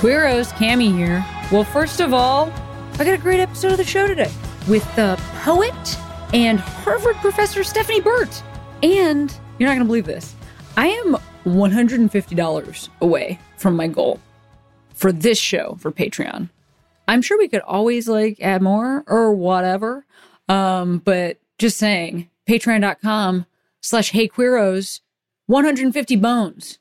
Queeros, Cami here. Well, first of all, I got a great episode of the show today with the poet and Harvard professor Stephanie Burt. And you're not going to believe this. I am $150 away from my goal for this show for Patreon. I'm sure we could always like add more or whatever. Um, but just saying, patreon.com slash hey queeros, 150 bones.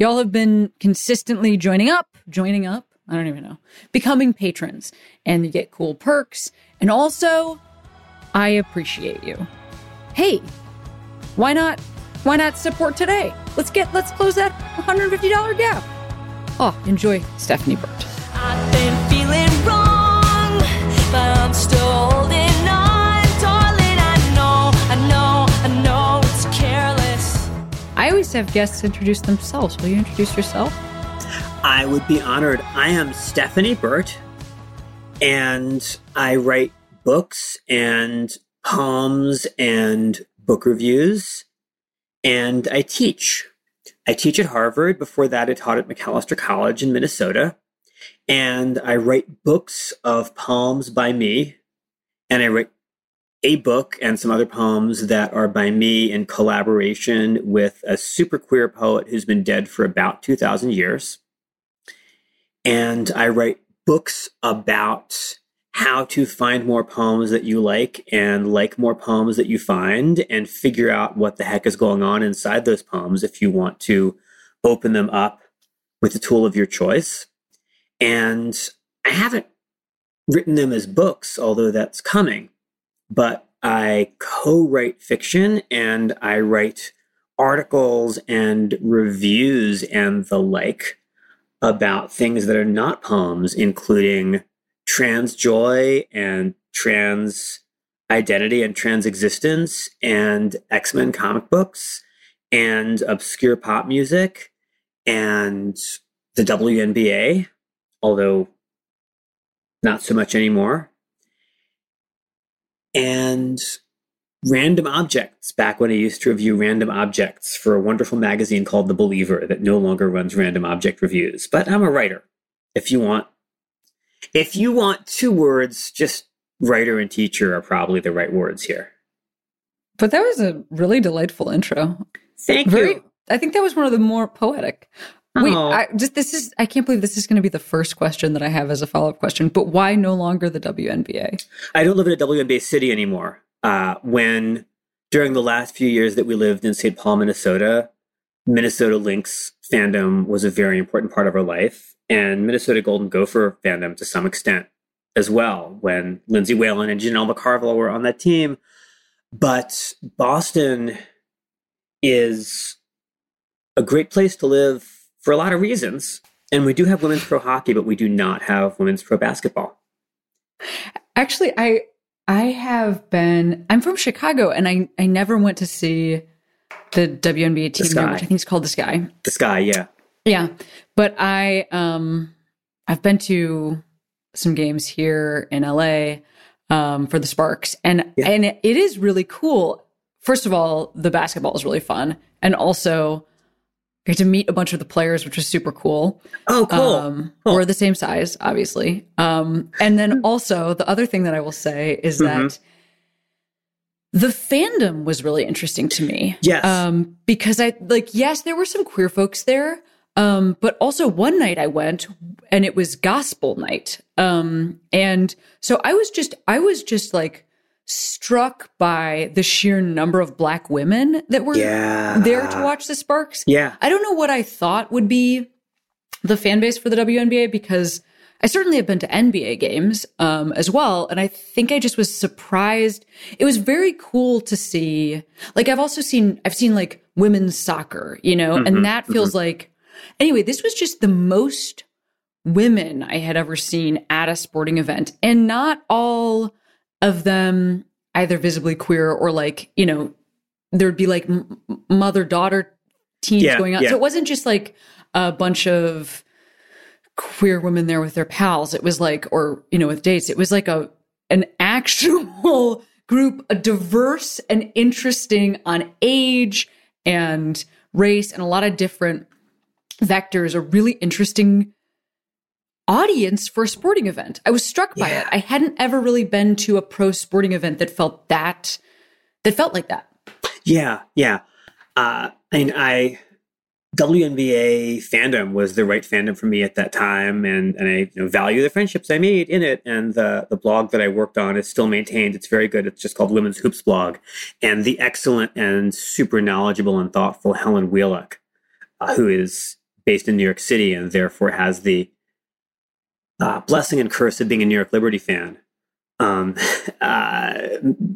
Y'all have been consistently joining up, joining up. I don't even know, becoming patrons, and you get cool perks. And also, I appreciate you. Hey, why not? Why not support today? Let's get let's close that $150 gap. Oh, enjoy Stephanie Burt. I've been feeling wrong, but I'm still holding on, darling. I know, I know, I know it's careless. I always have guests introduce themselves. Will you introduce yourself? I would be honored. I am Stephanie Burt, and I write books and poems and book reviews, and I teach. I teach at Harvard. Before that, I taught at Macalester College in Minnesota. And I write books of poems by me, and I write a book and some other poems that are by me in collaboration with a super queer poet who's been dead for about 2,000 years. And I write books about how to find more poems that you like and like more poems that you find and figure out what the heck is going on inside those poems if you want to open them up with the tool of your choice. And I haven't written them as books, although that's coming, but I co write fiction and I write articles and reviews and the like about things that are not poems, including trans joy and trans identity and trans existence and X Men comic books and obscure pop music and the WNBA, although not so much anymore. And random objects back when I used to review random objects for a wonderful magazine called The Believer that no longer runs random object reviews. But I'm a writer. If you want if you want two words, just writer and teacher are probably the right words here. But that was a really delightful intro. Thank Very, you. I think that was one of the more poetic. Wait, Oh. I just this is I can't believe this is going to be the first question that I have as a follow up question. But why no longer the WNBA? I don't live in a WNBA city anymore. Uh, when during the last few years that we lived in St. Paul, Minnesota, Minnesota Lynx fandom was a very important part of our life, and Minnesota Golden Gopher fandom to some extent as well. When Lindsay Whalen and Janel McCarville were on that team, but Boston is a great place to live for a lot of reasons. And we do have women's pro hockey, but we do not have women's pro basketball. Actually, I I have been. I'm from Chicago, and I I never went to see the WNBA team Sky. which I think is called the Sky. The sky, yeah. Yeah, but I um I've been to some games here in LA um for the Sparks, and Yeah. and it is really cool. First of all, the basketball is really fun, and also I get to meet a bunch of the players, which was super cool. Oh, cool. Um, Cool. We're the same size, obviously. Um, and then also the other thing that I will say is Mm-hmm. that the fandom was really interesting to me. Yes. Um, because I like, yes, there were some queer folks there. Um, but also one night I went and it was gospel night. Um, and so I was just, I was just like struck by the sheer number of black women that were Yeah. there to watch the Sparks. Yeah. I don't know what I thought would be the fan base for the WNBA because I certainly have been to NBA games um, as well, and I think I just was surprised. It was very cool to see. Like I've also seen, I've seen like women's soccer, you know, and that feels like. Anyway, this was just the most women I had ever seen at a sporting event, and not all of them either visibly queer or like, you know, there'd be like m- mother daughter teams Yeah, going on. yeah. So it wasn't just like a bunch of queer women there with their pals. It was like, or, you know, with dates, it was like a, an actual group, a diverse and interesting on age and race and a lot of different vectors, a really interesting audience for a sporting event. I was struck by Yeah. it. I hadn't ever really been to a pro sporting event that felt that, that felt like that. Yeah, yeah. Uh, and I WNBA fandom was the right fandom for me at that time, and and I you know, value the friendships I made in it. And the the blog that I worked on is still maintained. It's very good. It's just called Women's Hoops Blog, and the excellent and super knowledgeable and thoughtful Helen Wheelock, uh, who is based in New York City and therefore has the uh, blessing and curse of being a New York Liberty fan. Um, uh,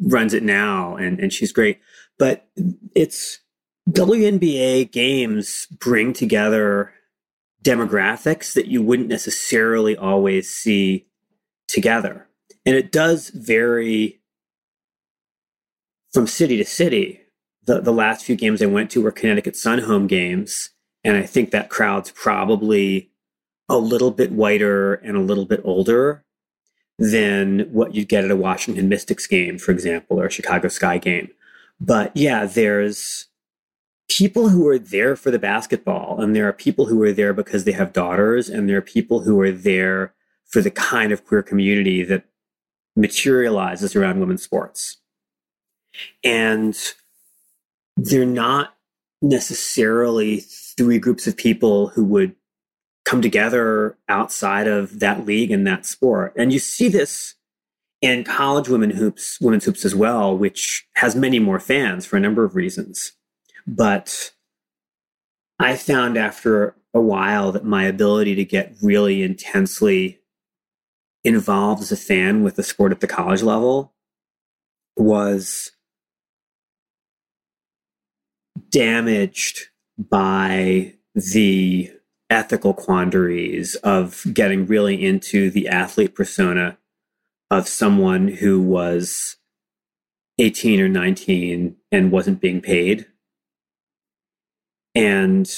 runs it now, and and she's great. But it's WNBA games bring together demographics that you wouldn't necessarily always see together. And it does vary from city to city. The, the last few games I went to were Connecticut Sun home games. And I think that crowd's probably a little bit whiter and a little bit older than what you'd get at a Washington Mystics game, for example, or a Chicago Sky game. But yeah, there's people who are there for the basketball, and there are people who are there because they have daughters, and there are people who are there for the kind of queer community that materializes around women's sports. And they're not necessarily three groups of people who would come together outside of that league and that sport. And you see this in college women hoops, women's hoops as well, which has many more fans for a number of reasons. But I found after a while that my ability to get really intensely involved as a fan with the sport at the college level was damaged by the ethical quandaries of getting really into the athlete persona of someone who was 18 or 19 and wasn't being paid. And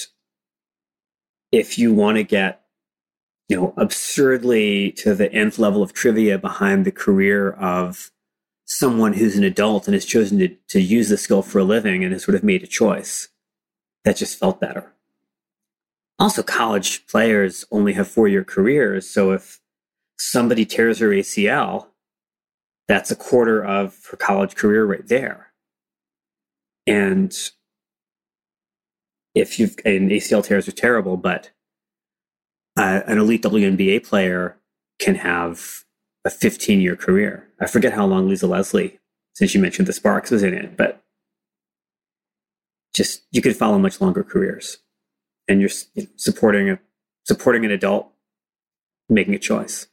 if you want to get, you know, absurdly to the nth level of trivia behind the career of someone who's an adult and has chosen to, to use the skill for a living and has sort of made a choice, that just felt better. Also, college players only have four year careers. So if somebody tears her ACL, that's a quarter of her college career right there. And if you've, and ACL tears are terrible, but uh, an elite WNBA player can have a 15 year career. I forget how long Lisa Leslie, since you mentioned the Sparks, was in it, but just you could follow much longer careers and you're supporting a supporting an adult making a choice.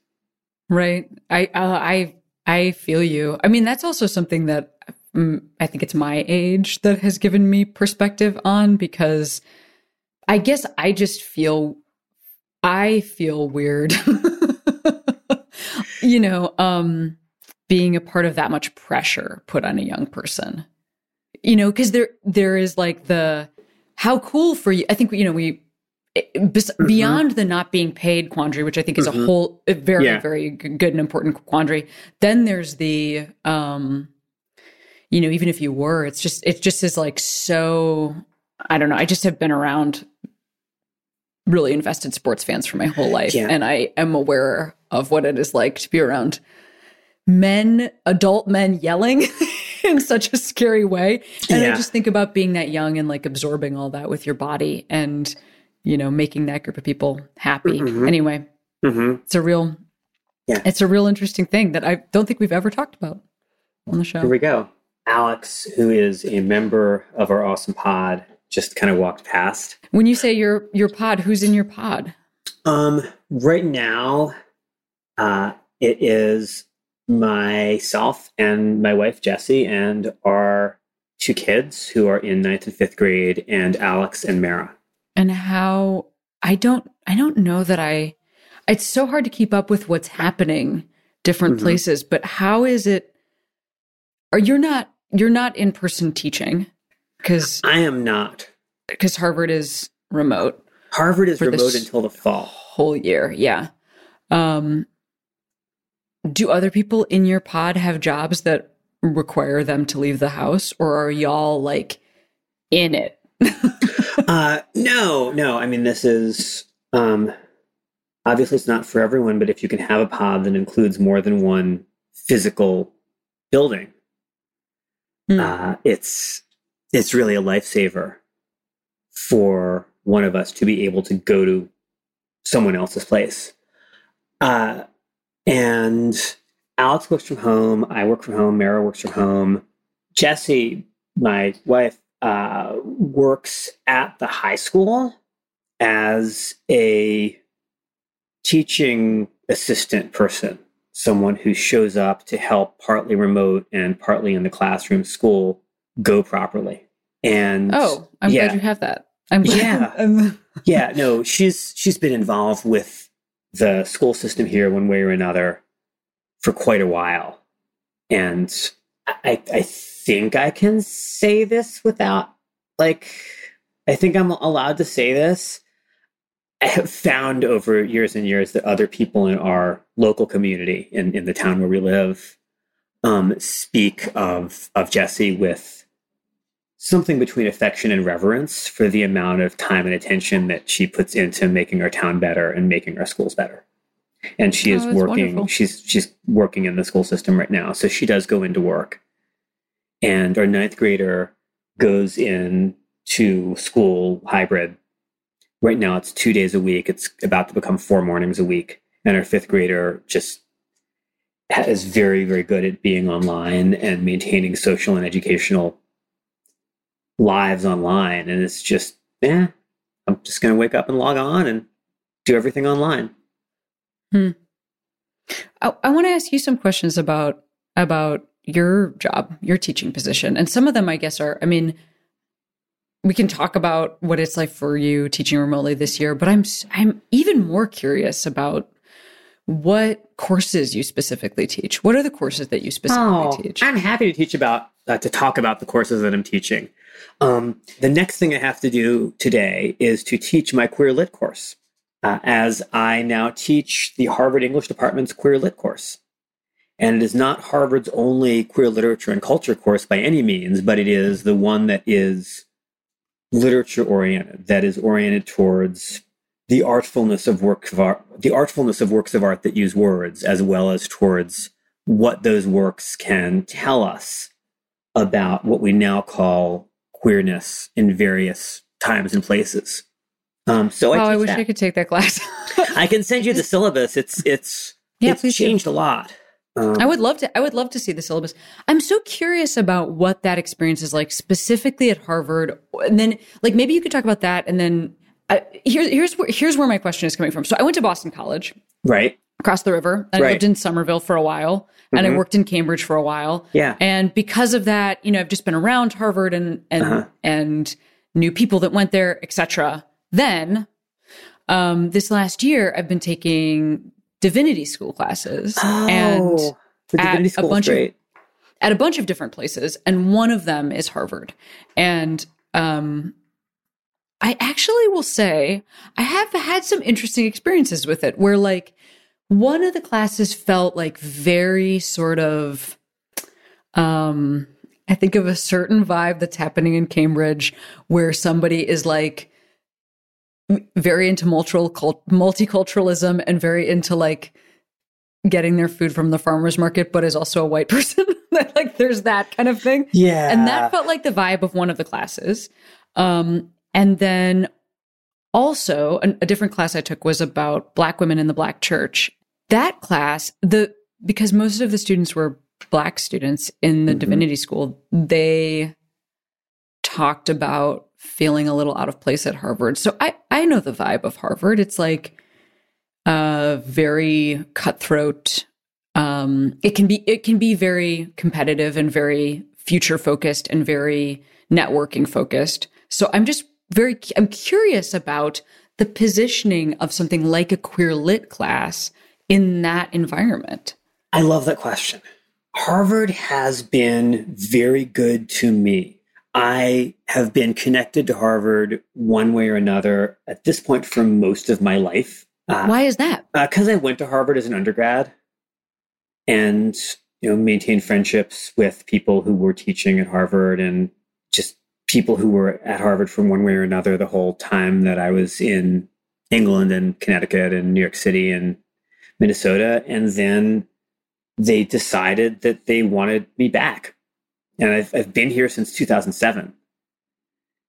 Right. I uh, I I feel you. I mean, that's also something that mm, I think it's my age that has given me perspective on because I guess I just feel I feel weird. you know, um being a part of that much pressure put on a young person. You know, cuz there there is like the how cool for you. I think you know we bes- beyond the not being paid quandary, which I think is a Mhm. whole a very Yeah. very good and important quandary. Then there's the um you know even if you were it's just it just is like so I don't know. I just have been around really invested sports fans for my whole life Yeah. and I am aware of what it is like to be around men, adult men yelling in such a scary way. And I just think about being that young and like absorbing all that with your body and, you know, making that group of people happy. Mhm. Anyway, hmm it's a real, Yeah. it's a real interesting thing that I don't think we've ever talked about on the show. Here we go. Alex, who is a member of our awesome pod, just kind of walked past. When you say your your pod, who's in your pod? Um, right now, uh, it is myself and my wife Jessie and our two kids who are in ninth and fifth grade, and Alex and Mara. and how I don't I don't know that I it's so hard to keep up with what's happening different Mhm. places. But how is it? Are you're not you're not in person teaching because I am not. because Harvard is remote Harvard is remote until the fall. whole year. Yeah. Um, do other people in your pod have jobs that require them to leave the house, or are y'all like in it? uh, no, no. I mean, this is um, obviously it's not for everyone, but if you can have a pod that includes more than one physical building, Hmm. uh, it's it's really a lifesaver for one of us to be able to go to someone else's place. Uh, and Alex works from home. I work from home. Mara works from home. Jesse, my wife, uh, works at the high school as a teaching assistant person, someone who shows up to help partly remote and partly in the classroom school go properly. And oh, I'm yeah. glad you have that. I'm glad. Yeah. Yeah, no, she's she's been involved with the school system here one way or another for quite a while. And I I think I can say this without like I think I'm allowed to say this. I have found over years and years that other people in our local community in, in the town where we live um, speak of of Jesse with something between affection and reverence for the amount of time and attention that she puts into making our town better and making our schools better. And she oh, is Oh, that's working. wonderful. She's she's working in the school system right now, so she does go into work. And our ninth grader goes in to school hybrid. Right now, it's two days a week. It's about to become four mornings a week. And our fifth grader just is very, very good at being online and maintaining social and educational lives online. And it's just, yeah, I'm just going to wake up and log on and do everything online. hmm. I, I want to ask you some questions about about your job, your teaching position, and some of them, I guess, are. I mean, we can talk about what it's like for you teaching remotely this year, but I'm i'm even more curious about what courses you specifically teach. What are the courses that you specifically teach? Oh, I'm happy to teach about uh, to talk about the courses that I'm teaching. Um, the next thing I have to do today is to teach my queer lit course, uh, as I now teach the Harvard English Department's queer lit course. And it is not Harvard's only queer literature and culture course by any means, but it is the one that is literature oriented, that is oriented towards the artfulness of work of art, the artfulness of works of art that use words, as well as towards what those works can tell us about what we now call queerness in various times and places. Um, so oh, I, I wish that. I could take that class. I can send you the syllabus. It's it's Yeah, it's please do. changed a lot. Um, I would love to. I would love to see the syllabus. I'm so curious about what that experience is like, specifically at Harvard. And then, like, maybe you could talk about that. And then, uh, here's here's where here's where my question is coming from. So, I went to Boston College right. Across the river, and I Right. lived in Somerville for a while, and I Mhm. worked in Cambridge for a while. Yeah. And because of that, you know, I've just been around Harvard and and Uh-huh. and knew people that went there, etc. Then, um, this last year, I've been taking divinity school classes, and Oh, the at a bunch of- at a bunch of different places, and one of them is Harvard. And um, I actually will say I have had some interesting experiences with it, where like one of the classes felt like very sort of, um, I think of a certain vibe that's happening in Cambridge, where somebody is like very into multiculturalism and very into like getting their food from the farmers market, but is also a white person. like there's that kind of thing. Yeah. And that felt like the vibe of one of the classes. Um, and then also an, a different class I took was about black women in the black church. That class, the because most of the students were black students in the Mhm. divinity school, they talked about feeling a little out of place at Harvard. So I I know the vibe of Harvard. It's like uh very cutthroat um it can be it can be very competitive and very future focused and very networking focused so i'm just very i'm curious about the positioning of something like a queer lit class in that environment? I love that question. Harvard has been very good to me. I have been connected to Harvard one way or another at this point for most of my life. Uh, Why is that? Because I went to Harvard as an undergrad and you know maintained friendships with people who were teaching at Harvard and just people who were at Harvard from one way or another the whole time that I was in England and Connecticut and New York City and Minnesota. And then they decided that they wanted me back. And I've, I've been here since 2007.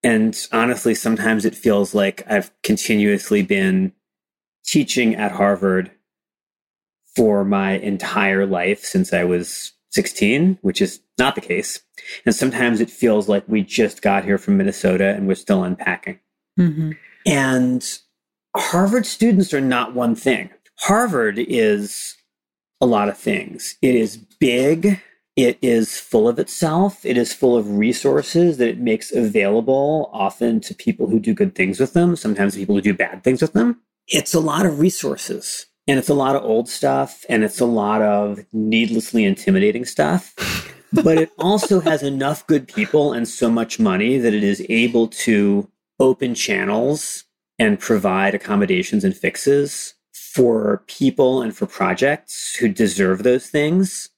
And honestly, sometimes it feels like I've continuously been teaching at Harvard for my entire life since I was 16, which is not the case. And sometimes it feels like we just got here from Minnesota and we're still unpacking. Mm-hmm. And Harvard students are not one thing. Harvard is a lot of things. It is big. It is full of itself. It is full of resources that it makes available often to people who do good things with them, sometimes people who do bad things with them. It's a lot of resources and it's a lot of old stuff and it's a lot of needlessly intimidating stuff. but it also has enough good people and so much money that it is able to open channels and provide accommodations and fixes for people and for projects who deserve those things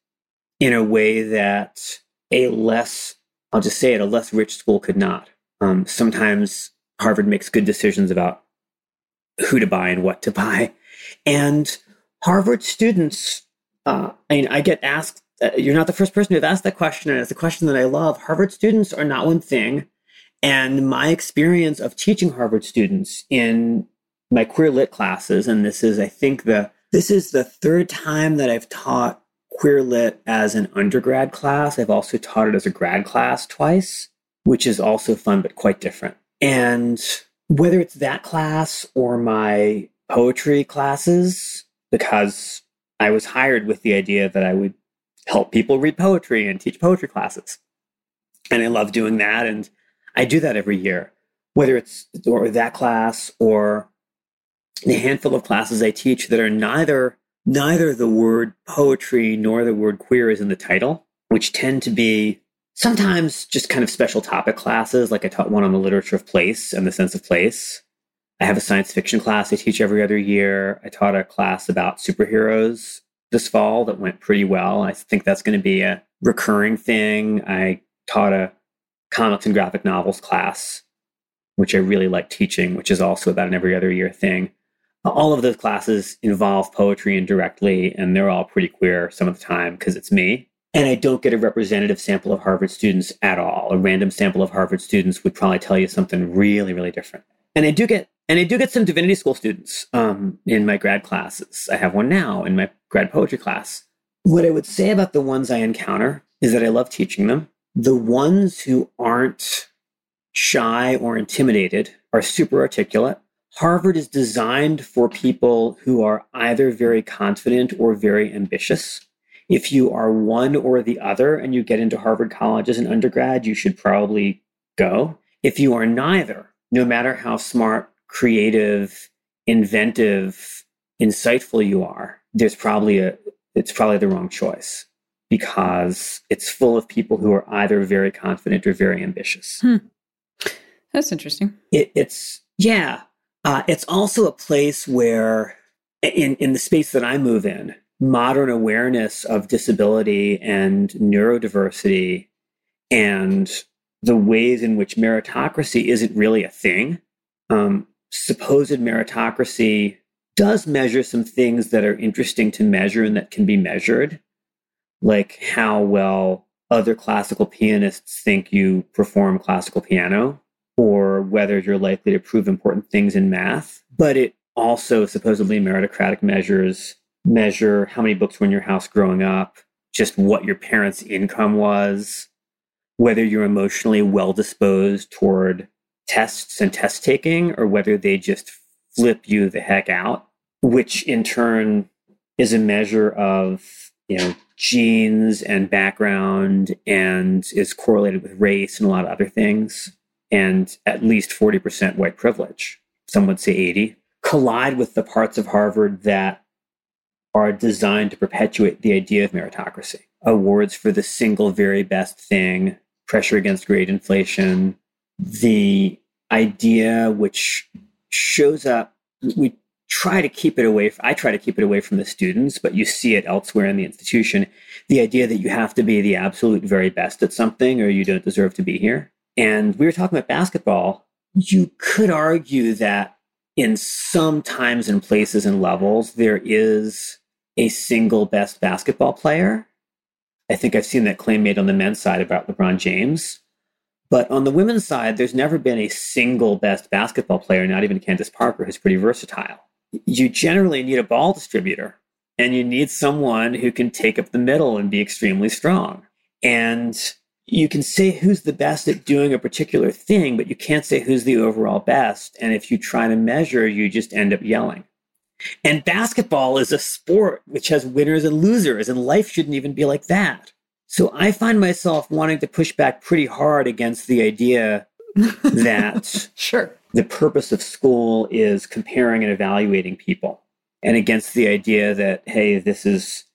in a way that a less, I'll just say it, a less rich school could not. Um, sometimes Harvard makes good decisions about who to buy and what to buy. And Harvard students, uh, I mean, I get asked, uh, you're not the first person who've asked that question, and it's a question that I love. Harvard students are not one thing. And my experience of teaching Harvard students in my queer lit classes, and this is, I think, the this is the third time that I've taught queer lit as an undergrad class. I've also taught it as a grad class twice, which is also fun but quite different. And whether it's that class or my poetry classes, because I was hired with the idea that I would help people read poetry and teach poetry classes. And I love doing that. And I do that every year, whether it's or that class or the handful of classes I teach that are neither neither the word poetry nor the word queer is in the title, which tend to be sometimes just kind of special topic classes. Like I taught one on the literature of place and the sense of place. I have a science fiction class I teach every other year. I taught a class about superheroes this fall that went pretty well. I think that's going to be a recurring thing. I taught a comics and graphic novels class, which I really like teaching, which is also about an every other year thing all of those classes involve poetry indirectly, and they're all pretty queer some of the time because it's me. And I don't get a representative sample of Harvard students at all. A random sample of Harvard students would probably tell you something really, really different. And I do get and I do get some divinity school students um, in my grad classes. I have one now in my grad poetry class. What I would say about the ones I encounter is that I love teaching them. The ones who aren't shy or intimidated are super articulate Harvard is designed for people who are either very confident or very ambitious. If you are one or the other and you get into Harvard College as an undergrad, you should probably go. If you are neither, no matter how smart, creative, inventive, insightful you are, there's probably a it's probably the wrong choice because it's full of people who are either very confident or very ambitious. Hmm. That's interesting. It, it's yeah, uh, it's also a place where, in, in the space that I move in, modern awareness of disability and neurodiversity and the ways in which meritocracy isn't really a thing. Um, supposed meritocracy does measure some things that are interesting to measure and that can be measured, like how well other classical pianists think you perform classical piano or whether you're likely to prove important things in math. But it also supposedly meritocratic measures measure how many books were in your house growing up, just what your parents' income was, whether you're emotionally well disposed toward tests and test taking, or whether they just flip you the heck out, which in turn is a measure of, you know, genes and background and is correlated with race and a lot of other things and at least 40% white privilege. some would say 80, collide with the parts of Harvard that are designed to perpetuate the idea of meritocracy. Awards for the single very best thing, pressure against grade inflation, the idea which shows up, we try to keep it away. I try to keep it away from the students, but you see it elsewhere in the institution. The idea that you have to be the absolute very best at something or you don't deserve to be here. And we were talking about basketball. You could argue that in some times and places and levels, there is a single best basketball player. I think I've seen that claim made on the men's side about LeBron James. But on the women's side, there's never been a single best basketball player, not even Candace Parker, who's pretty versatile. You generally need a ball distributor and you need someone who can take up the middle and be extremely strong. And you can say who's the best at doing a particular thing, but you can't say who's the overall best. And if you try to measure, you just end up yelling. And basketball is a sport which has winners and losers, and life shouldn't even be like that. So I find myself wanting to push back pretty hard against the idea that Sure. the purpose of school is comparing and evaluating people, and against the idea that, hey, this is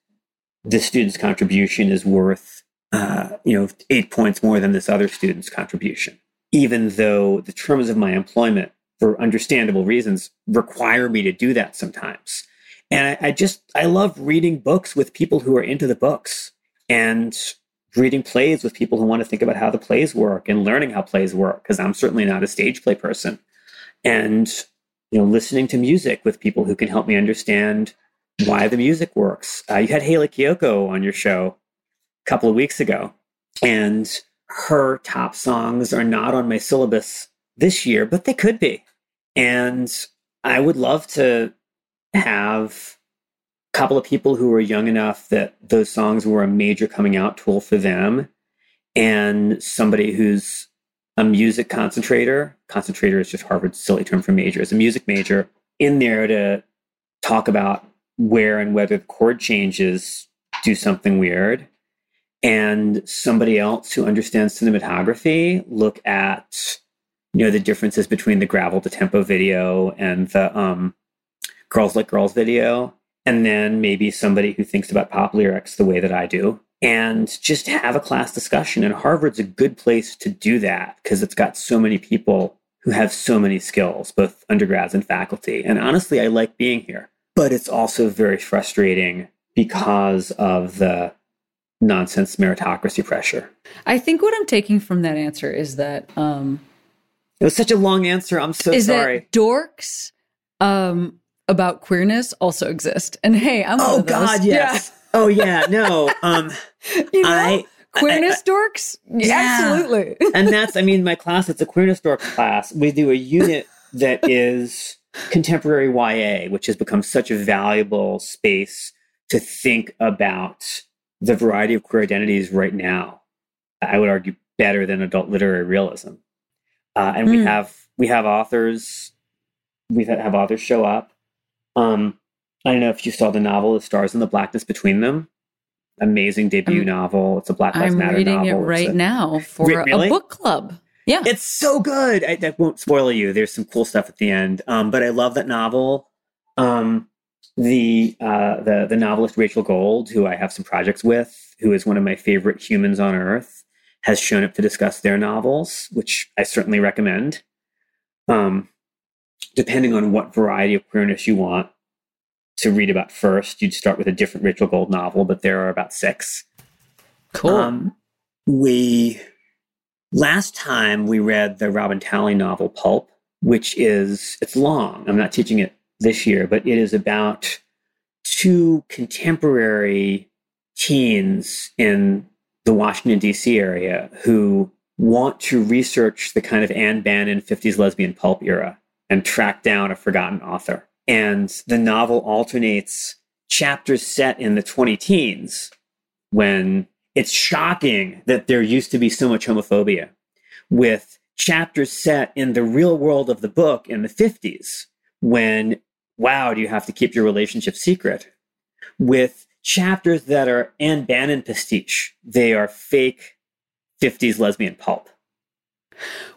this student's contribution is worth, uh, you know, eight points more than this other student's contribution, even though the terms of my employment, for understandable reasons, require me to do that sometimes. And I, I just, I love reading books with people who are into the books and reading plays with people who want to think about how the plays work and learning how plays work, because I'm certainly not a stage play person. And, you know, listening to music with people who can help me understand why the music works. Uh, you had Hayley Kiyoko on your show couple of weeks ago, and her top songs are not on my syllabus this year, but they could be. And I would love to have a couple of people who were young enough that those songs were a major coming out tool for them, and somebody who's a music concentrator. Concentrator is just Harvard's silly term for major, is a music major in there to talk about where and whether the chord changes do something weird. And somebody else who understands cinematography look at you know the differences between the gravel to tempo video and the um, girls like girls video and then maybe somebody who thinks about pop lyrics the way that i do. And just have a class discussion and harvard's a good place to do that because it's got so many people who have so many skills both undergrads and faculty. And honestly i like being here but it's also very frustrating because of the nonsense meritocracy pressure I think what I'm taking from that answer is that um, it was such a long answer i'm so is sorry that dorks um, about queerness also exist. And hey, I'm one Oh. God, yes. Oh yeah, no. Um, You know, I queerness dorks? Yeah. Absolutely. and that's I mean my class. It's a queerness dork class. We do a unit that is contemporary YA, which has become such a valuable space to think about the variety of queer identities right now. I would argue better than adult literary realism. Uh, and we Hmm. have we have authors. We have authors show up. Um, I don't know if you saw the novel "The Stars and the Blackness Between Them." Amazing debut I'm- novel. It's a Black Lives I'm Matter reading novel. it right a- now for really? a book club. Yeah. It's so good. I, that won't spoil you. There's some cool stuff at the end. Um, but I love that novel. Um, the uh, the the novelist Rachel Gold, who I have some projects with, who is one of my favorite humans on earth, has shown up to discuss their novels, which I certainly recommend. Um, depending on what variety of queerness you want to read about first, you'd start with a different Rachel Gold novel, but there are about six. cool. Um, we last time we read the Robin Talley novel Pulp, which is it's long. I'm not teaching it this year, but it is about two contemporary teens in the Washington D.C. area who want to research the kind of Ann Bannon 50s lesbian pulp era and track down a forgotten author. And the novel alternates chapters set in the 20 teens when it's shocking that there used to be so much homophobia with chapters set in the real world of the book in the 50s when wow do you have to keep your relationship secret? With chapters that are Ann Bannon pastiche they are fake 50s lesbian pulp.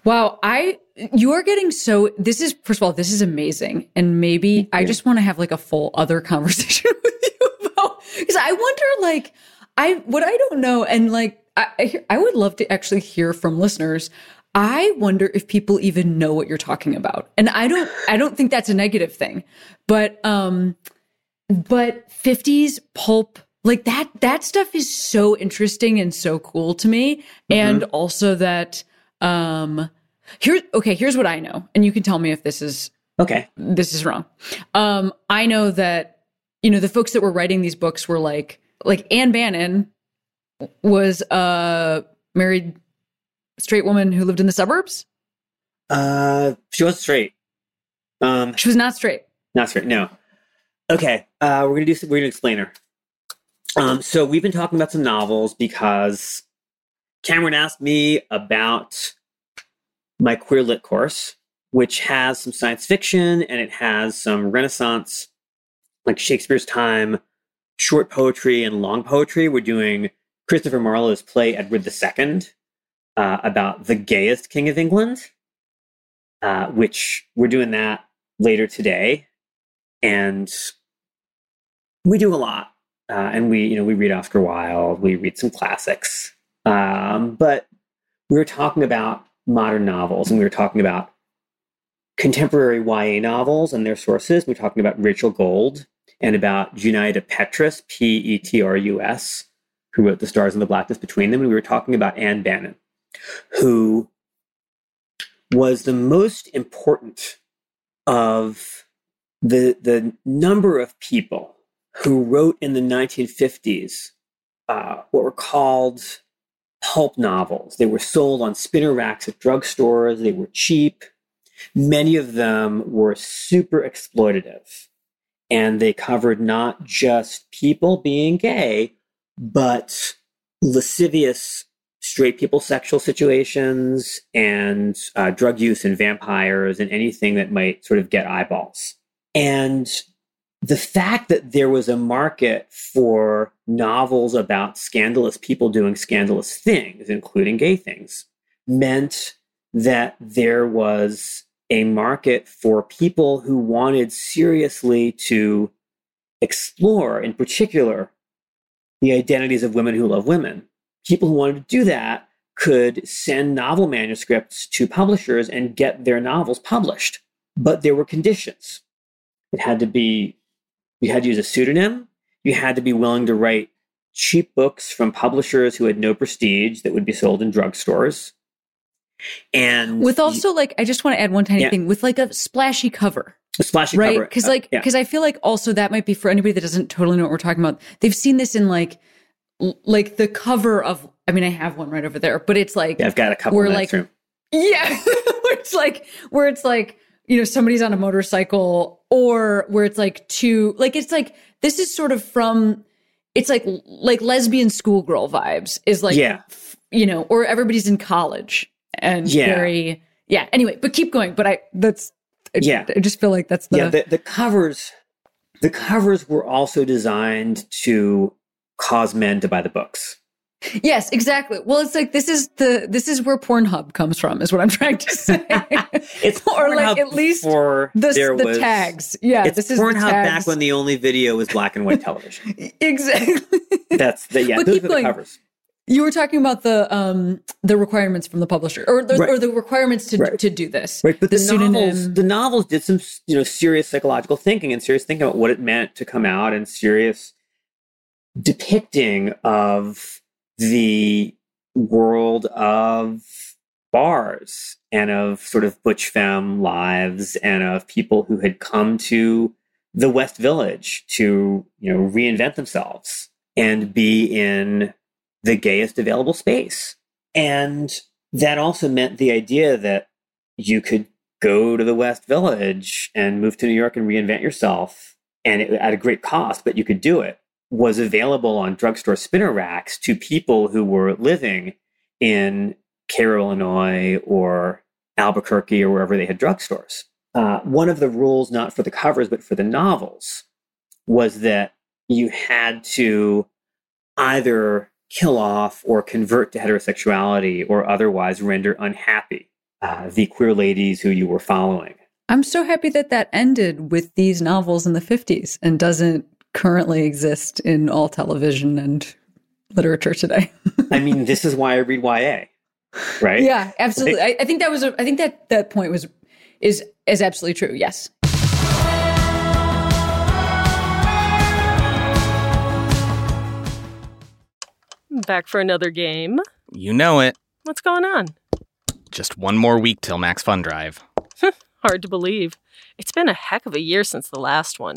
Wow, I you are getting so this is first of all this is amazing. And maybe I just want to have like a full other conversation with you about cuz I wonder like I what I don't know and like I I- I would love to actually hear from listeners. I wonder if people even know what you're talking about. And I don't I don't think that's a negative thing. But um but 50s pulp like that that stuff is so interesting and so cool to me and also that um here okay here's what i know and you can tell me if this is Okay. this is wrong um i know that you know the folks that were writing these books were like like ann bannon was a married straight woman who lived in the suburbs Uh, she was straight. Um, she was not straight not straight. No. Okay. Uh, we're gonna do. Some, we're gonna explain her. Um, so we've been talking about some novels because Cameron asked me about my queer lit course, which has some science fiction and it has some Renaissance, like Shakespeare's time, short poetry and long poetry. We're doing Christopher Marlowe's play Edward II uh, about the gayest king of England, uh, which we're doing that later today, and we do a lot. Uh, and we, you know, we read Oscar Wilde, we read some classics, um, but we were talking about modern novels, and we were talking about contemporary YA novels and their sources. We were talking about Rachel Gold and about Junauda Petrus, P E T R U S, who wrote The Stars and the Blackness Between Them. And we were talking about Ann Bannon, who was the most important of the, the number of people who wrote in the 1950s uh, what were called pulp novels. They were sold on spinner racks at drugstores, they were cheap. Many of them were super exploitative. And they covered not just people being gay, but lascivious straight people sexual situations and uh, drug use and vampires and anything that might sort of get eyeballs. And the fact that there was a market for novels about scandalous people doing scandalous things, including gay things, meant that there was a market for people who wanted seriously to explore, in particular, the identities of women who love women. People who wanted to do that could send novel manuscripts to publishers and get their novels published. But there were conditions. It had to be, you had to use a pseudonym. You had to be willing to write cheap books from publishers who had no prestige that would be sold in drugstores. And with also like i just want to add one tiny Yeah. thing with like a splashy cover a splashy right cover. because Uh, like yeah. because i feel like also that might be for anybody that doesn't totally know what we're talking about they've seen this in like like the cover of i mean i have one right over there but it's like Yeah, I've got a couple we're in like- room. yeah where it's like where it's like you know somebody's on a motorcycle or where it's like two like it's like this is sort of from it's like like lesbian schoolgirl vibes is like Yeah. you know or everybody's in college and Yeah. very yeah anyway but keep going but i that's I- Yeah. i just feel like that's the yeah, the, the covers the covers were also designed to cause men to buy the books. yes exactly well it's like this is the this is where pornhub comes from is what i'm trying to say It's Or, like, at least the, the was tags yeah It's this is Pornhub tags. back when the only video was black and white television. exactly That's the yeah. But those keep were the going. covers. You were talking about the um the requirements from the publisher or the, Right. or the requirements to Right. to do this. Right, but the, The novels, the novels did some, you know, serious psychological thinking and serious thinking about what it meant to come out and serious depicting of the world of bars and of sort of butch femme lives and of people who had come to the West Village to, you know, reinvent themselves and be in the gayest available space. And that also meant the idea that you could go to the West Village and move to New York and reinvent yourself, and it, at a great cost, but you could do it, was available on drugstore spinner racks to people who were living in Cairo, Illinois, or Albuquerque, or wherever they had drugstores. Uh, one of the rules, not for the covers, but for the novels, was that you had to either kill off or convert to heterosexuality or otherwise render unhappy uh, the queer ladies who you were following. I'm so happy that that ended with these novels in the 50s and doesn't currently exist in all television and literature today. I mean, this is why I read YA, right? yeah, absolutely. I, I think that was a, I think that that point was is is absolutely true. Yes. Back for another game. You know it. What's going on? Just one more week till Max Fun Drive. Hard to believe. It's been a heck of a year since the last one.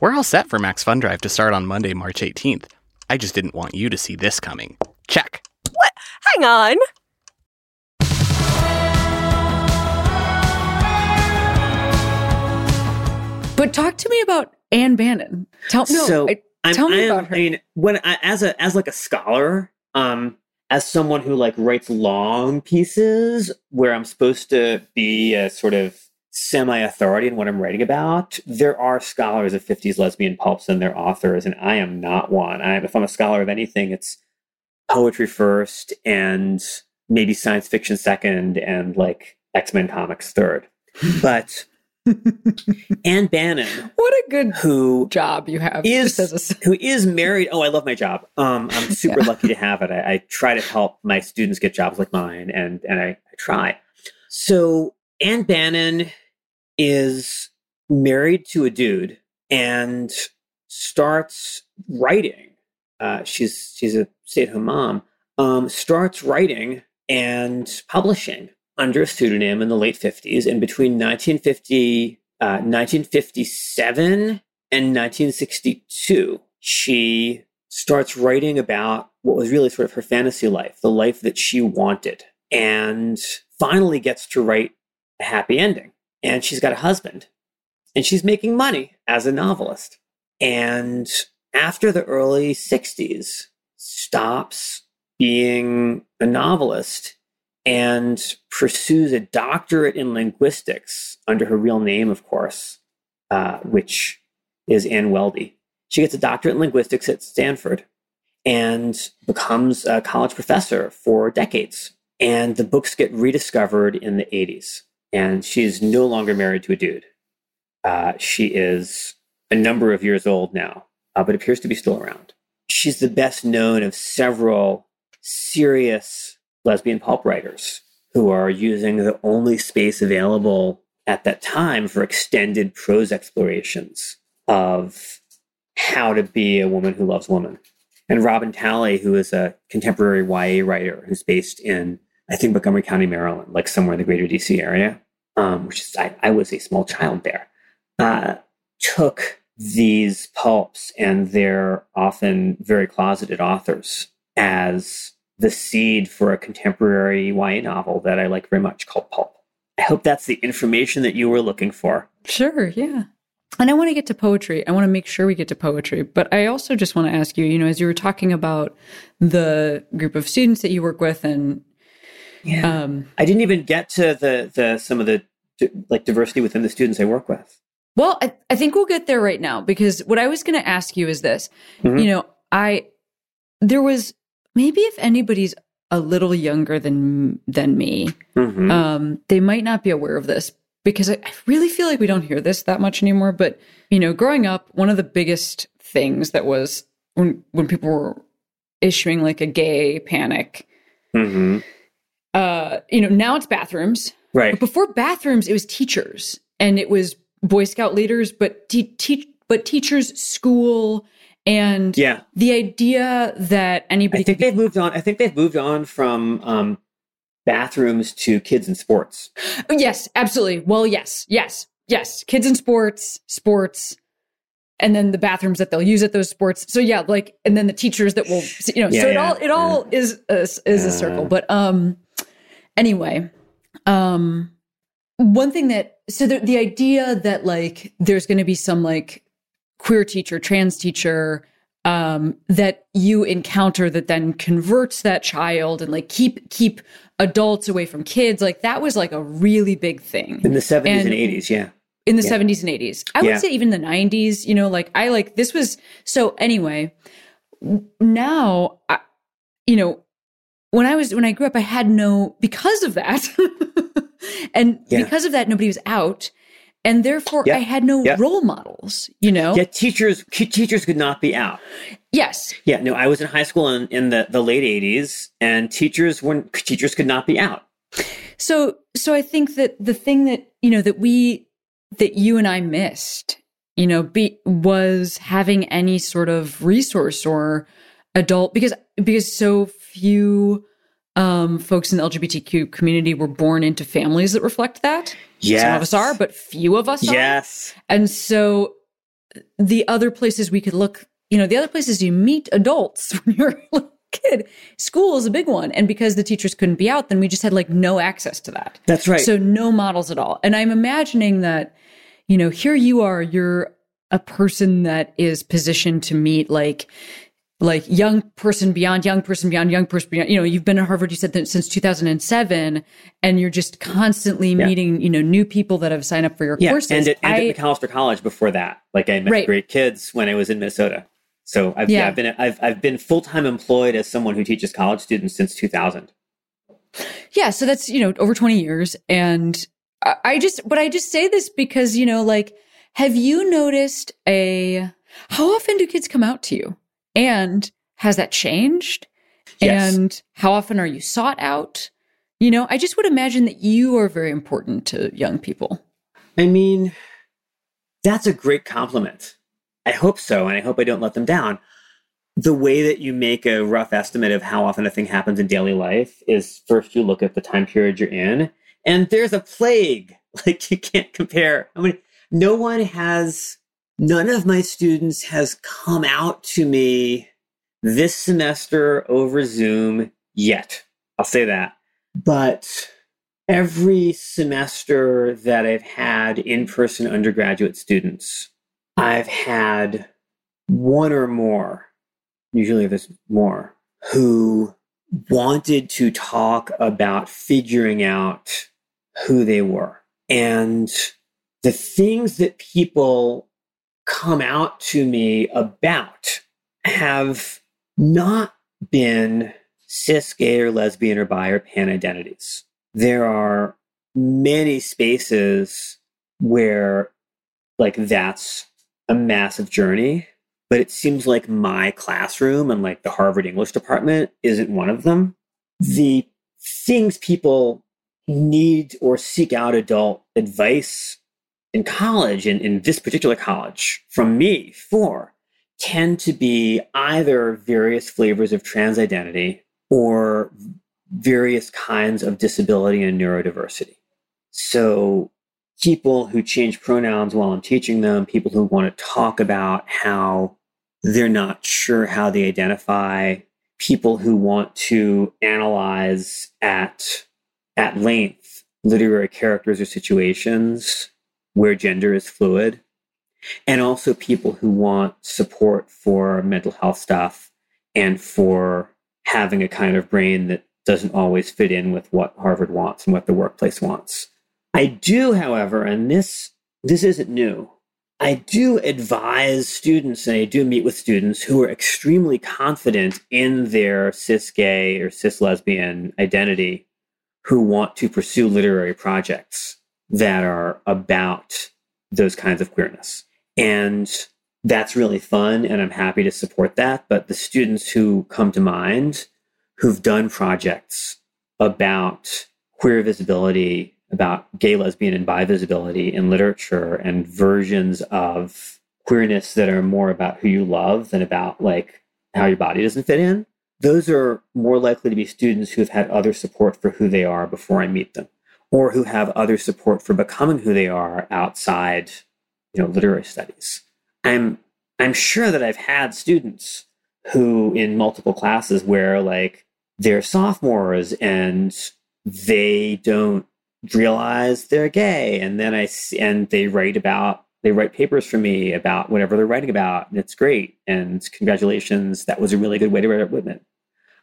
We're all set for Max Fun Drive to start on Monday, March 18th. I just didn't want you to see this coming. Check. What? Hang on. But talk to me about Ann Bannon. Tell no, so I- I'm, tell me I am- about her. I mean, when I, as a as like a scholar, um, as someone who like writes long pieces where I'm supposed to be a sort of semi authority in what I'm writing about, there are scholars of 50s lesbian pulps and their authors, and I am not one. I, if I'm a scholar of anything, it's poetry first, and maybe science fiction second, and like X Men comics third. But Ann Bannon, what a good who job you have. is a, who is married. Oh, I love my job. Um, I'm super Yeah. lucky to have it. I, I try to help my students get jobs like mine, and and I, I try. So Ann Bannon is married to a dude and starts writing. Uh, she's she's a stay-at-home mom. Um, starts writing and publishing under a pseudonym in the late 50s and between 1950 uh, 1957 and 1962 she starts writing about what was really sort of her fantasy life the life that she wanted and finally gets to write a happy ending and she's got a husband and she's making money as a novelist and after the early 60s stops being a novelist and pursues a doctorate in linguistics under her real name, of course, uh, which is Ann Weldy. She gets a doctorate in linguistics at Stanford and becomes a college professor for decades. And the books get rediscovered in the 80s. And she's no longer married to a dude. Uh, she is a number of years old now, uh, but appears to be still around. She's the best known of several serious lesbian pulp writers who are using the only space available at that time for extended prose explorations of how to be a woman who loves women. And Robin Talley, who is a contemporary YA writer who's based in, I think, Montgomery County, Maryland, like somewhere in the greater DC area, um, which is, I, I was a small child there, uh, took these pulps and their often very closeted authors as the seed for a contemporary YA novel that I like very much called Pulp. I hope that's the information that you were looking for. Sure, yeah. And I want to get to poetry. I want to make sure we get to poetry. But I also just want to ask you, you know, as you were talking about the group of students that you work with and Yeah. um I didn't even get to the the some of the like diversity within the students I work with. well, I, I think we'll get there right now because what I was going to ask you is this. Mhm. You know, I there was maybe if anybody's a little younger than than me, Mhm. um, they might not be aware of this because I, I really feel like we don't hear this that much anymore. But you know, growing up, one of the biggest things that was when when people were issuing like a gay panic, Mhm. Uh, you know, now it's bathrooms. Right. But before bathrooms, it was teachers and it was Boy Scout leaders, but te- teach but teachers, school, and Yeah. the idea that anybody I think be they've moved on. I think they've moved on from um, bathrooms to kids and sports. Yes, absolutely. Well, yes, yes, yes. Kids and sports, sports, and then the bathrooms that they'll use at those sports. So yeah, like, and then the teachers that will, you know. Yeah, so it yeah, all it all is a, is a Yeah. circle. But um, anyway, um one thing that so the, the idea that like there's going to be some like queer teacher trans teacher um that you encounter that then converts that child and like keep keep adults away from kids like that was like a really big thing In the 70s and, And- 80s, yeah. in the Yeah. 70s and 80s. I Yeah. would say even the 90s, you know, like I like this was so anyway. Now, I, you know, when I was when I grew up I had no because of that. and Yeah. because of that nobody was out and therefore Yeah. I had no Yeah. role models, you know. Yeah, teachers teachers could not be out. Yes. Yeah, no, I was in high school in, in the, the late 80s and teachers weren't teachers could not be out. So so I think that the thing that, you know, that we that you and I missed, you know, be was having any sort of resource or adult because because so few um folks in the LGBTQ community were born into families that reflect that. Yes. Some of us are, but few of us are. Yes. And so the other places we could look, you know, the other places you meet adults when you're a little kid, school is a big one. And because the teachers couldn't be out, then we just had like no access to that. That's right. So no models at all. And I'm imagining that, you know, here you are, you're a person that is positioned to meet like like young person beyond young person beyond young person beyond you know you've been at harvard you said that since 2007 and you're just constantly Yeah. meeting you know new people that have signed up for your yeah, courses and at, and I- at Macalester College before that. Like I met Right. great kids when I was in Minnesota. So I've yeah, Yeah. I've been I've I've been full time employed as someone who teaches college students since 2000. yeah so that's you know over 20 years and I, I just but i just say this because you know like have you noticed a how often do kids come out to you and has that changed Yes. and how often are you sought out you know i just would imagine that you are very important to young people I mean, that's a great compliment. I hope so, and I hope I don't let them down. The way that you make a rough estimate of how often a thing happens in daily life is first you look at the time period you're in, and there's a plague. Like you can't compare. I mean, no one has, none of my students has come out to me this semester over Zoom yet. I'll say that. But every semester that I've had in person undergraduate students, I've had one or more, usually there's more, who wanted to talk about figuring out who they were. And the things that people come out to me about have not been cis, gay, or lesbian, or bi, or pan identities. There are many spaces where, like, that's a massive journey, but it seems like my classroom and like the Harvard English department isn't one of them. The things people need or seek out adult advice in college, and in this particular college, from me for, tend to be either various flavors of trans identity or various kinds of disability and neurodiversity. So, people who change pronouns while I'm teaching them, people who want to talk about how they're not sure how they identify, people who want to analyze at, at length literary characters or situations where gender is fluid, and also people who want support for mental health stuff and for having a kind of brain that doesn't always fit in with what Harvard wants and what the workplace wants. I do, however, and this this isn't new. I do advise students and I do meet with students who are extremely confident in their cis gay or cis lesbian identity who want to pursue literary projects that are about those kinds of queerness. And that's really fun and I'm happy to support that. But the students who come to mind who've done projects about queer visibility, about gay, lesbian, and bi visibility in literature and versions of queerness that are more about who you love than about like how your body doesn't fit in, those are more likely to be students who've had other support for who they are before I meet them, or who have other support for becoming who they are outside, you know, literary studies. I'm I'm sure that I've had students who in multiple classes where like they're sophomores and they don't realize they're gay, and then I and they write about they write papers for me about whatever they're writing about, and it's great. And congratulations, that was a really good way to write Whitman,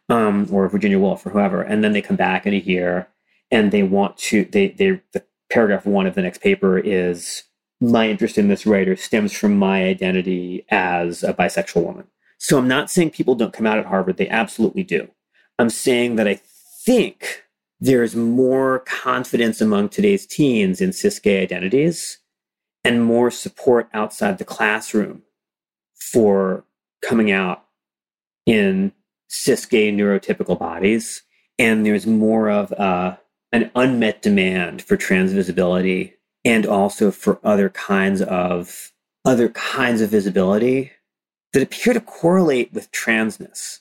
um, or Virginia Woolf, or whoever. And then they come back in a year, and they want to they they the paragraph one of the next paper is my interest in this writer stems from my identity as a bisexual woman. So I'm not saying people don't come out at Harvard; they absolutely do. I'm saying that I think there's more confidence among today's teens in cis gay identities and more support outside the classroom for coming out in cis gay neurotypical bodies. And there's more of uh, an unmet demand for trans visibility and also for other kinds of other kinds of visibility that appear to correlate with transness.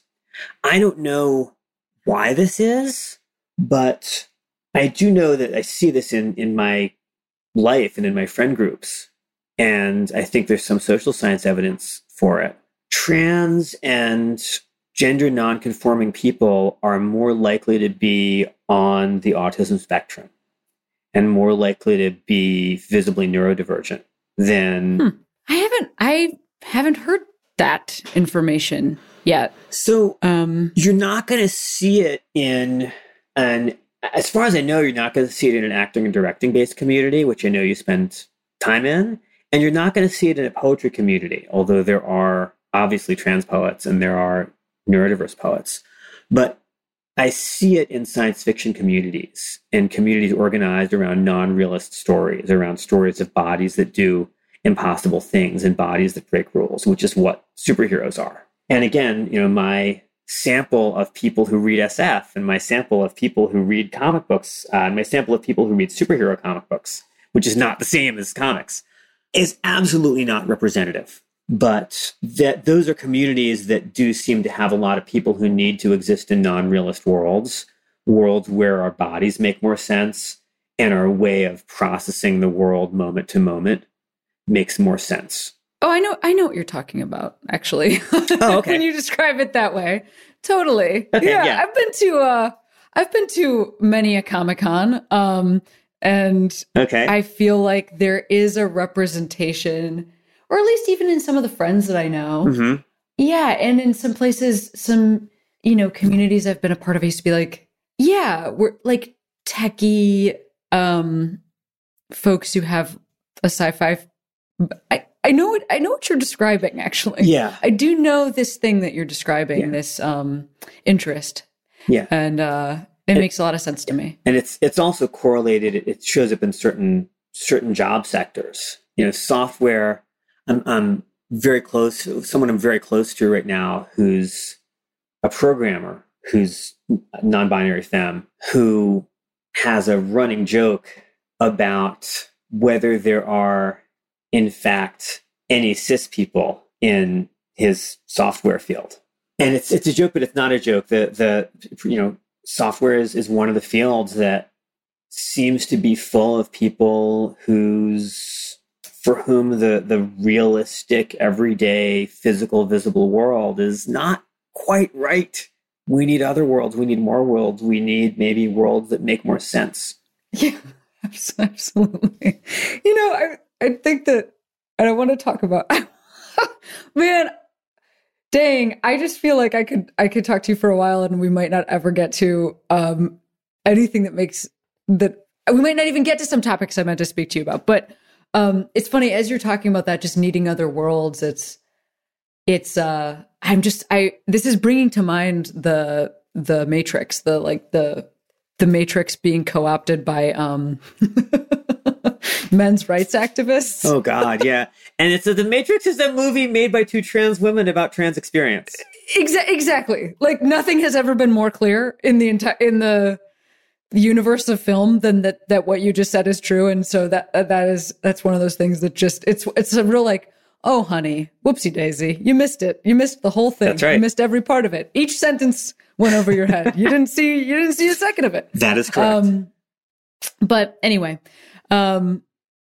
I don't know why this is, but I do know that I see this in, in my life and in my friend groups. And I think there's some social science evidence for it. Trans and gender nonconforming people are more likely to be on the autism spectrum and more likely to be visibly neurodivergent than Hmm. I haven't I haven't heard that information yet. so Um you're not going to see it in an as far as i know you're not going to see it in an acting and directing based community which i know you spend time in and you're not going to see it in a poetry community although there are obviously trans poets and there are neurodiverse poets but i see it in science fiction communities and communities organized around non-realist stories around stories of bodies that do impossible things and bodies that break rules which is what superheroes are and again, you know, my sample of people who read SF and my sample of people who read comic books uh, and my sample of people who read superhero comic books, which is not the same as comics, is absolutely not representative. But that those are communities that do seem to have a lot of people who need to exist in non-realist worlds, worlds where our bodies make more sense and our way of processing the world moment to moment makes more sense. Oh, I know I know what you're talking about, actually. Oh, okay. when you describe it that way. Totally. Okay, yeah, yeah. I've been to uh I've been to many a Comic-Con. Um and Okay. I feel like there is a representation, or at least even in some of the friends that I know. Mhm. Yeah, and in some places, some you know communities I've been a part of, I used to be like, yeah, we're like techie um, folks who have a sci-fi. I I know what I know what you're describing. Actually, Yeah. I do know this thing that you're describing. Yeah. This um, interest, Yeah. and uh, it makes a lot of sense to me. and it's it's also correlated it shows up in certain certain job sectors you know software i'm, I'm very close someone i'm very close to right now who's a programmer who's non-binary femme who has a running joke about whether there are in fact any cis people in his software field. And it's it's a joke but it's not a joke. The the you know software is, is one of the fields that seems to be full of people whose for whom the the realistic everyday physical visible world is not quite right we need other worlds we need more worlds we need maybe worlds that make more sense Yeah, absolutely. You know, I I think that, and I want to talk about. man, dang! I just feel like I could I could talk to you for a while, and we might not ever get to um anything that makes that we might not even get to some topics I meant to speak to you about. But um, it's funny as you're talking about that, just needing other worlds. It's it's uh I'm just I this is bringing to mind the the Matrix, the like the the Matrix being co-opted by um men's rights activists. oh god yeah and it's the matrix is a movie made by two trans women about trans experience Exa- exactly. Like nothing has ever been more clear in the entire in the universe of film than that that what you just said is true and so that uh, that is that's one of those things that just it's it's a real like oh honey whoopsie daisy you missed it you missed the whole thing That's right. you missed every part of it each sentence went over your head you didn't see you didn't see a second of it that is correct um, but anyway, um,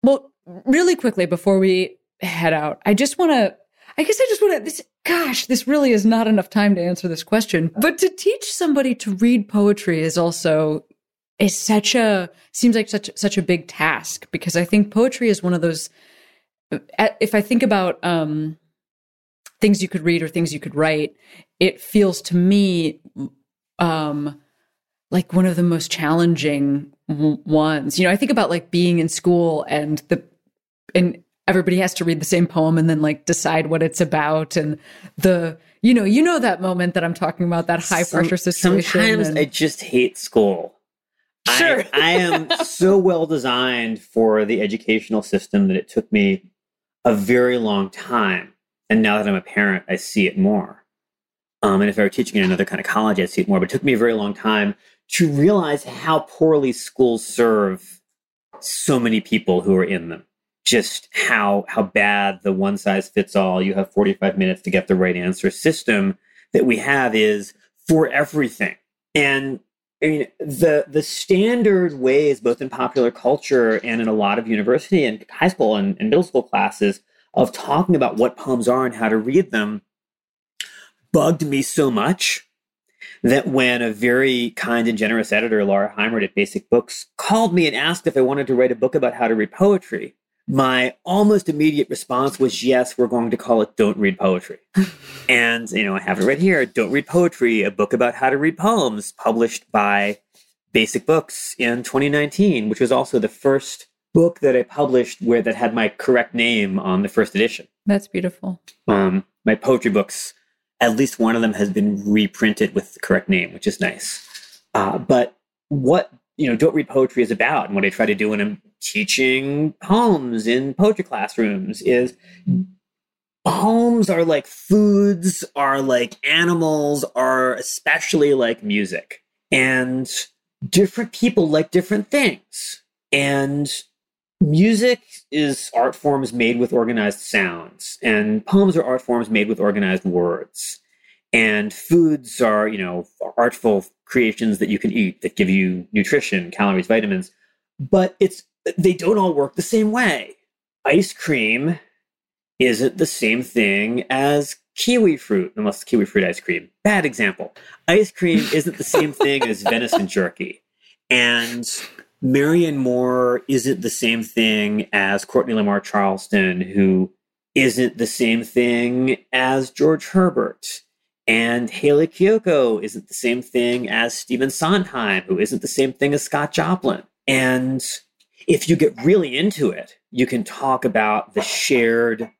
well, really quickly before we head out, I just want to. I guess I just want to. This, gosh, this really is not enough time to answer this question. But to teach somebody to read poetry is also is such a seems like such such a big task because I think poetry is one of those. uh, If I think about um, things you could read or things you could write, it feels to me um, like one of the most challenging w- ones. You know, I think about like being in school and the and everybody has to read the same poem and then like decide what it's about and the you know you know that moment that I'm talking about that high Some- pressure situation. Sometimes and- I just hate school. Sure. I, I am so well designed for the educational system that it took me a very long time. And now that I'm a parent, I see it more. Um, and if I were teaching in another kind of college, I'd see it more. But it took me a very long time to realize how poorly schools serve so many people who are in them. Just how how bad the one size fits all, you have 45 minutes to get the right answer system that we have is for everything. And I mean, the the standard ways, both in popular culture and in a lot of university and high school and, and middle school classes, of talking about what poems are and how to read them, bugged me so much that when a very kind and generous editor, Lara Heimert at Basic Books, called me and asked if I wanted to write a book about how to read poetry, my almost immediate response was yes, we're going to call it Don't Read Poetry. and, you know, I have it right here Don't Read Poetry, a book about how to read poems, published by Basic Books in 2019, which was also the first book that I published where that had my correct name on the first edition. That's beautiful. Um, my poetry books, at least one of them has been reprinted with the correct name, which is nice. Uh, but what you know, don't read poetry is about, and what I try to do when I'm teaching poems in poetry classrooms is poems are like foods, are like animals, are especially like music, and different people like different things, and music is art forms made with organized sounds. And poems are art forms made with organized words. And foods are you know artful creations that you can eat that give you nutrition calories vitamins but it's they don't all work the same way. Ice cream isn't the same thing as kiwi fruit unless it's kiwi fruit ice cream. Bad example. Ice cream isn't the same thing as venison jerky. And Marianne Moore isn't the same thing as Courtney Lamar Charleston, who isn't the same thing as George Herbert. And Hayley Kiyoko isn't the same thing as Stephen Sondheim, who isn't the same thing as Scott Joplin. And if you get really into it, you can talk about the shared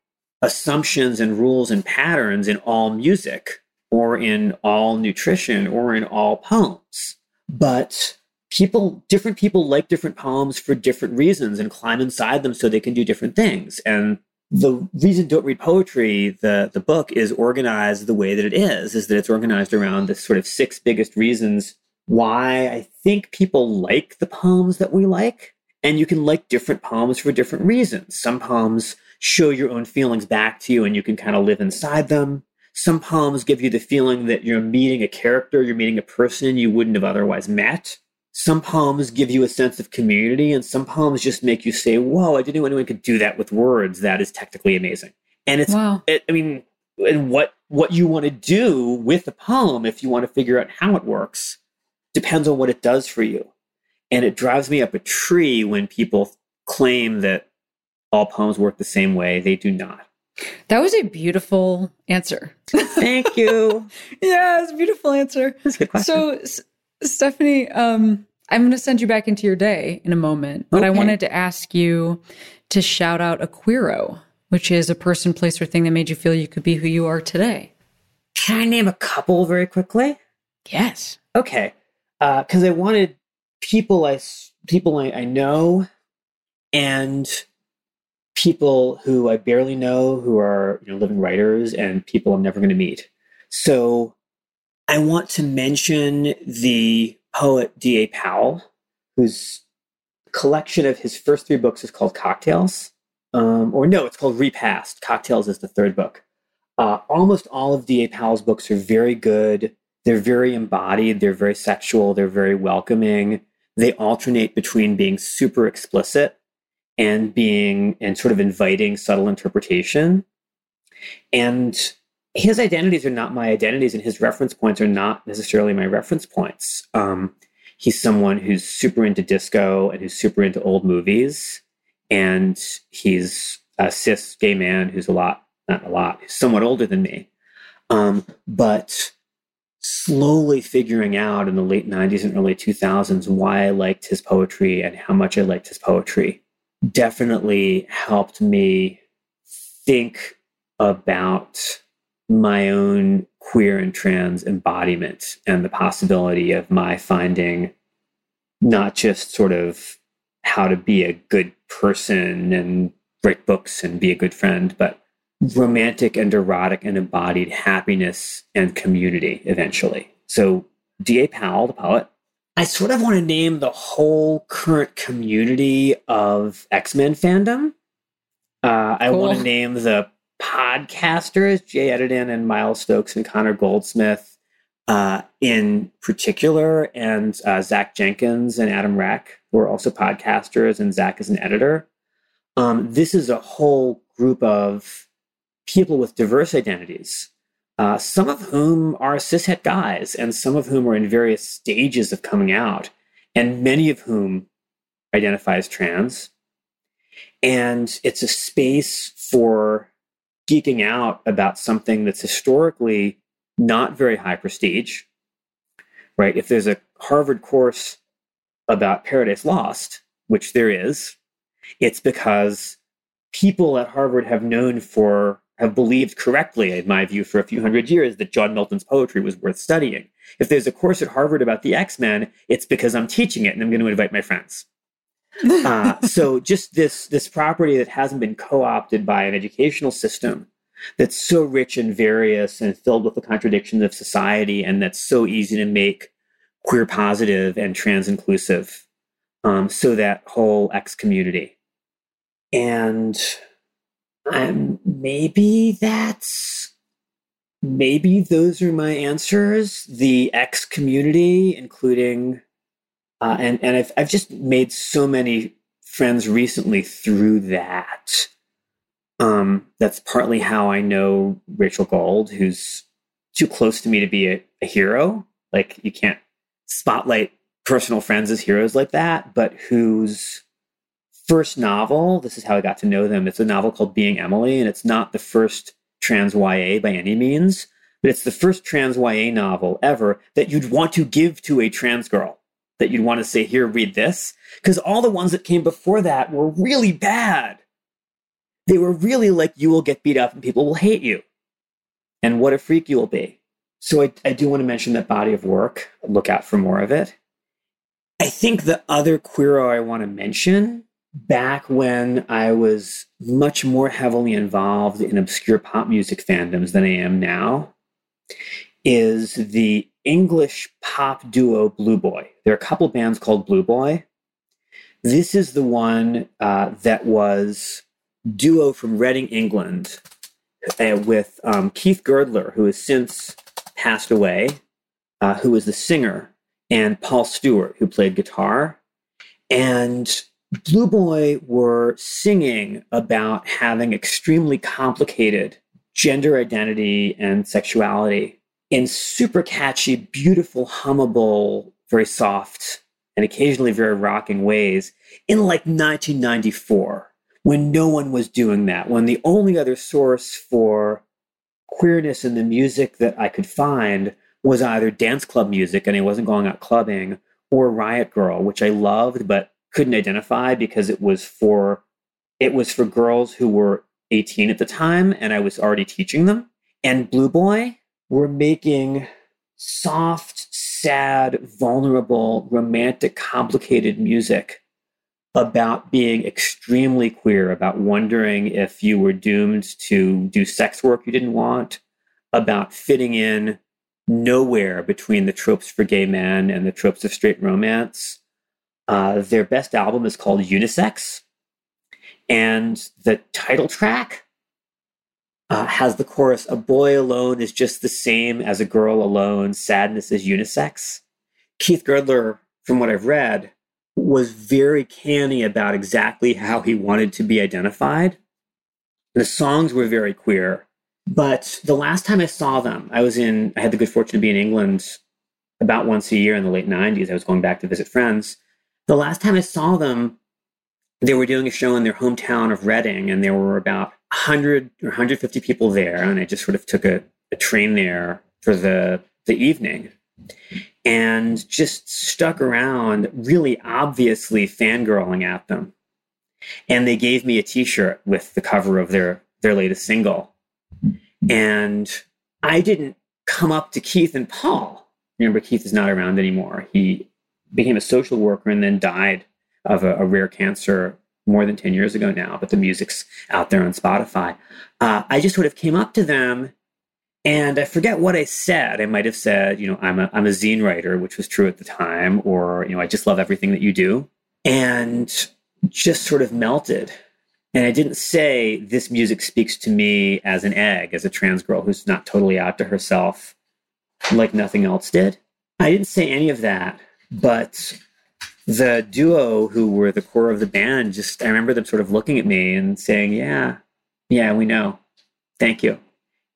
assumptions and rules and patterns in all music, or in all nutrition, or in all poems. But people different people like different poems for different reasons and climb inside them so they can do different things and the reason don't read poetry the the book is organized the way that it is is that it's organized around the sort of six biggest reasons why i think people like the poems that we like. And you can like different poems for different reasons. Some poems show your own feelings back to you and you can kind of live inside them. Some poems give you the feeling that you're meeting a character you're meeting a person you wouldn't have otherwise met some poems give you a sense of community, and some poems just make you say, Whoa, I didn't know anyone could do that with words. That is technically amazing. And it's, Wow. it, I mean, and what, what you want to do with a poem, if you want to figure out how it works, depends on what it does for you. And it drives me up a tree when people claim that all poems work the same way. They do not. That was a beautiful answer. Thank you. yeah, it's a beautiful answer. That's a good question. So, Stephanie, um, I'm going to send you back into your day in a moment, but I wanted to ask you to shout out a queero, which is a person, place, or thing that made you feel you could be who you are today. Can I name a couple very quickly? Yes. Okay, because I wanted people I people I, I know, and people who I barely know who are you know living writers, and people I'm never going to meet. So I want to mention the poet D. A. Powell, whose collection of his first three books is called Cocktails, um, or no, it's called Repast. Cocktails is the third book. Uh, almost all of D. A. Powell's books are very good they're very embodied they're very sexual they're very welcoming they alternate between being super explicit and being and sort of inviting subtle interpretation and his identities are not my identities and his reference points are not necessarily my reference points um, he's someone who's super into disco and who's super into old movies. And he's a cis gay man who's a lot, not a lot, somewhat older than me. Um, but slowly figuring out in the late 90s and early 2000s why I liked his poetry and how much I liked his poetry definitely helped me think about my own queer and trans embodiment and the possibility of my finding not just sort of how to be a good person and write books and be a good friend, but romantic and erotic and embodied happiness and community eventually. So, D.A. Powell, the poet, I sort of want to name the whole current community of X Men fandom. Uh, I Cool. want to name the podcasters, Jay Edidin and Miles Stokes and Connor Goldsmith uh, in particular, and uh, Zach Jenkins and Adam Rack, who are also podcasters, and Zach is an editor. Um, this is a whole group of people with diverse identities, uh, some of whom are cishet guys, and some of whom are in various stages of coming out, and many of whom identify as trans. And it's a space for geeking out about something that's historically not very high prestige, right? If there's a Harvard course about Paradise Lost, which there is, it's because people at Harvard have known for, have believed correctly, in my view, for a few hundred years that John Milton's poetry was worth studying. If there's a course at Harvard about the X Men, it's because I'm teaching it and I'm going to invite my friends. Uh, so just this this property that hasn't been co-opted by an educational system that's so rich and various and filled with the contradictions of society and that's so easy to make queer positive and trans inclusive um, so that whole x community. And um, maybe that's maybe those are my answers. The x community including uh, and and I've I've just made so many friends recently through that. Um, that's partly how I know Rachel Gold, who's too close to me to be a, a hero. Like you can't spotlight personal friends as heroes like that, but whose first novel, this is how I got to know them. It's a novel called Being Emily, and it's not the first trans YA by any means, but it's the first trans YA novel ever that you'd want to give to a trans girl that you'd want to say, here, read this. Because all the ones that came before that were really bad. They were really like, you will get beat up and people will hate you. And what a freak you will be. So I, I do want to mention that body of work. Look out for more of it. I think the other queero I want to mention, back when I was much more heavily involved in obscure pop music fandoms than I am now, is the English pop duo Blue Boy. There are a couple bands called Blue Boy. This is the one uh, that was duo from Reading, England, uh, with um, Keith Girdler, who has since passed away, uh, who was the singer, and Paul Stewart, who played guitar. And Blue Boy were singing about having extremely complicated gender identity and sexuality in super catchy, beautiful, hummable, very soft, and occasionally very rocking ways in like 1994 when no one was doing that, when the only other source for queerness in the music that I could find was either dance club music and I wasn't going out clubbing or Riot Grrrl, which I loved but couldn't identify because it was for it was for girls who were 18 at the time and I was already teaching them. And Blue Boy were making soft, sad, vulnerable, romantic, complicated music about being extremely queer, about wondering if you were doomed to do sex work you didn't want, about fitting in nowhere between the tropes for gay men and the tropes of straight romance. Uh, their best album is called Unisex. And the title track uh, has the chorus A boy alone is just the same as a girl alone. Sadness is unisex. Keith Girdler, from what I've read, was very canny about exactly how he wanted to be identified. The songs were very queer. But the last time I saw them, I was in, I had the good fortune to be in England about once a year in the late 90s. I was going back to visit friends. The last time I saw them, they were doing a show in their hometown of Reading, and there were about 100 or 150 people there. And I just sort of took a, a train there for the, the evening and just stuck around, really obviously fangirling at them. And they gave me a t shirt with the cover of their, their latest single. And I didn't come up to Keith and Paul. Remember, Keith is not around anymore. He became a social worker and then died of a, a rare cancer more than 10 years ago now, but the music's out there on Spotify. Uh, I just sort of came up to them and I forget what I said. I might have said, you know, I'm a, I'm a zine writer, which was true at the time, or, you know, I just love everything that you do. And just sort of melted. And I didn't say this music speaks to me as an egg, as a trans girl who's not totally out to herself like nothing else did. I didn't say any of that, but the duo who were the core of the band just, I remember them sort of looking at me and saying, Yeah, yeah, we know. Thank you.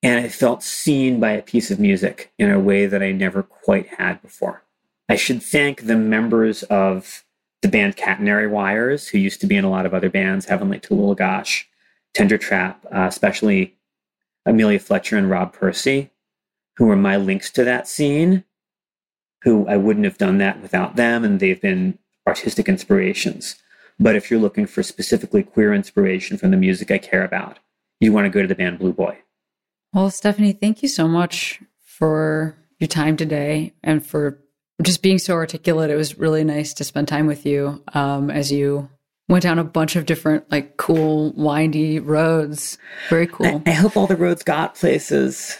And I felt seen by a piece of music in a way that I never quite had before. I should thank the members of the band Catenary Wires, who used to be in a lot of other bands, Heavenly Talulah Gosh, Tender Trap, uh, especially Amelia Fletcher and Rob Pursey, who were my links to that scene, who I wouldn't have done that without them, and they've been artistic inspirations. But if you're looking for specifically queer inspiration from the music I care about, you want to go to the band Blue Boy. Well, Stephanie, thank you so much for your time today and for just being so articulate. It was really nice to spend time with you um, as you went down a bunch of different, like, cool, windy roads. Very cool. I, I hope all the roads got places.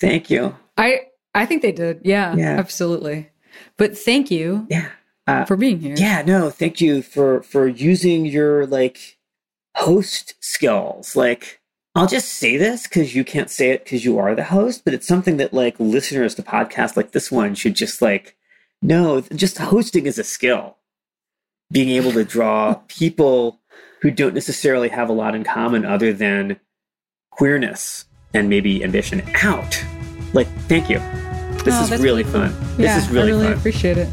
Thank you. I I think they did. Yeah, Yeah. absolutely. But thank you Yeah. Uh, for being here. yeah no thank you for for using your like host skills like i'll just say this because you can't say it because you are the host but it's something that like listeners to podcasts like this one should just like know just hosting is a skill being able to draw people who don't necessarily have a lot in common other than queerness and maybe ambition out like thank you this Oh, is really cool. fun Yeah, this is really, fun. I really fun appreciate it.